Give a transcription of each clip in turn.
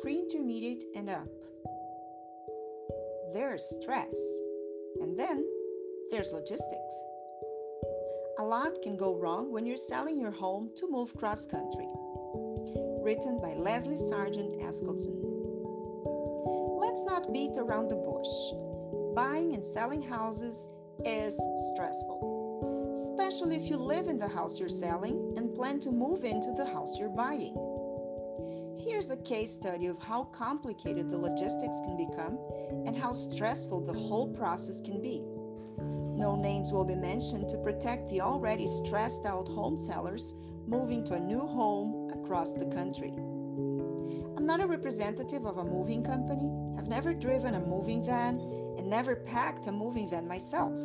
pre intermediate and up. There's stress, and then there's logistics. A lot can go wrong when you're selling your home to move cross country. Written by Leslie Sargent Askelson. Let's not beat around the bush. Buying and selling houses is stressful, especially if you live in the house you're selling and plan to move into the house you're buying. Here's a case study of how complicated the logistics can become and how stressful the whole process can be. No names will be mentioned to protect the already stressed out home sellers moving to a new home across the country. I'm not a representative of a moving company, have never driven a moving van, and never packed a moving van myself.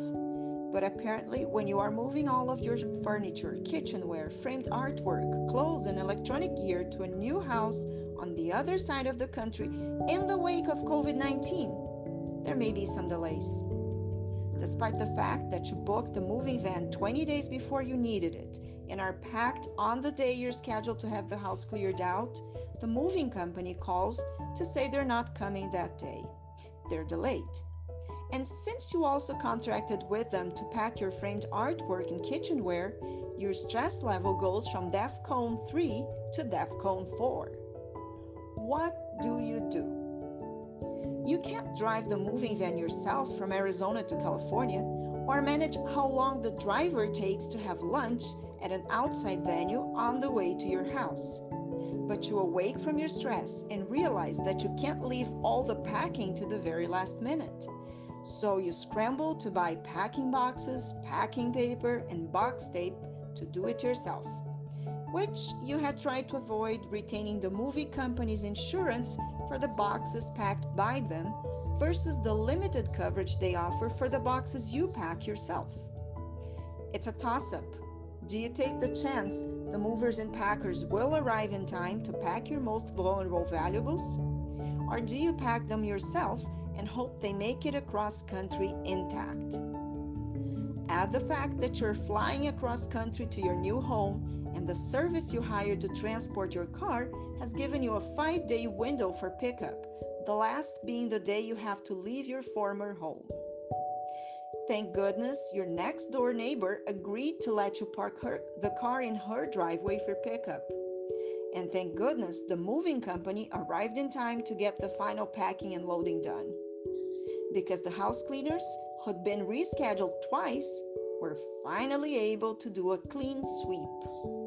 But apparently, when you are moving all of your furniture, kitchenware, framed artwork, clothes, and electronic gear to a new house on the other side of the country in the wake of COVID 19, there may be some delays despite the fact that you booked the moving van 20 days before you needed it and are packed on the day you're scheduled to have the house cleared out, the moving company calls to say they're not coming that day. They're delayed. And since you also contracted with them to pack your framed artwork and kitchenware, your stress level goes from DEFCON 3 to DEFCON 4. What do you do? You can't drive the moving van yourself from Arizona to California or manage how long the driver takes to have lunch at an outside venue on the way to your house. But you awake from your stress and realize that you can't leave all the packing to the very last minute. So you scramble to buy packing boxes, packing paper, and box tape to do it yourself which you had tried to avoid retaining the movie company's insurance for the boxes packed by them versus the limited coverage they offer for the boxes you pack yourself. It's a toss up. Do you take the chance the movers and packers will arrive in time to pack your most vulnerable valuables? Or do you pack them yourself and hope they make it across country intact? Add the fact that you're flying across country to your new home and the service you hired to transport your car has given you a five day window for pickup, the last being the day you have to leave your former home. Thank goodness your next door neighbor agreed to let you park her, the car in her driveway for pickup. And thank goodness the moving company arrived in time to get the final packing and loading done. Because the house cleaners, who'd been rescheduled twice, were finally able to do a clean sweep.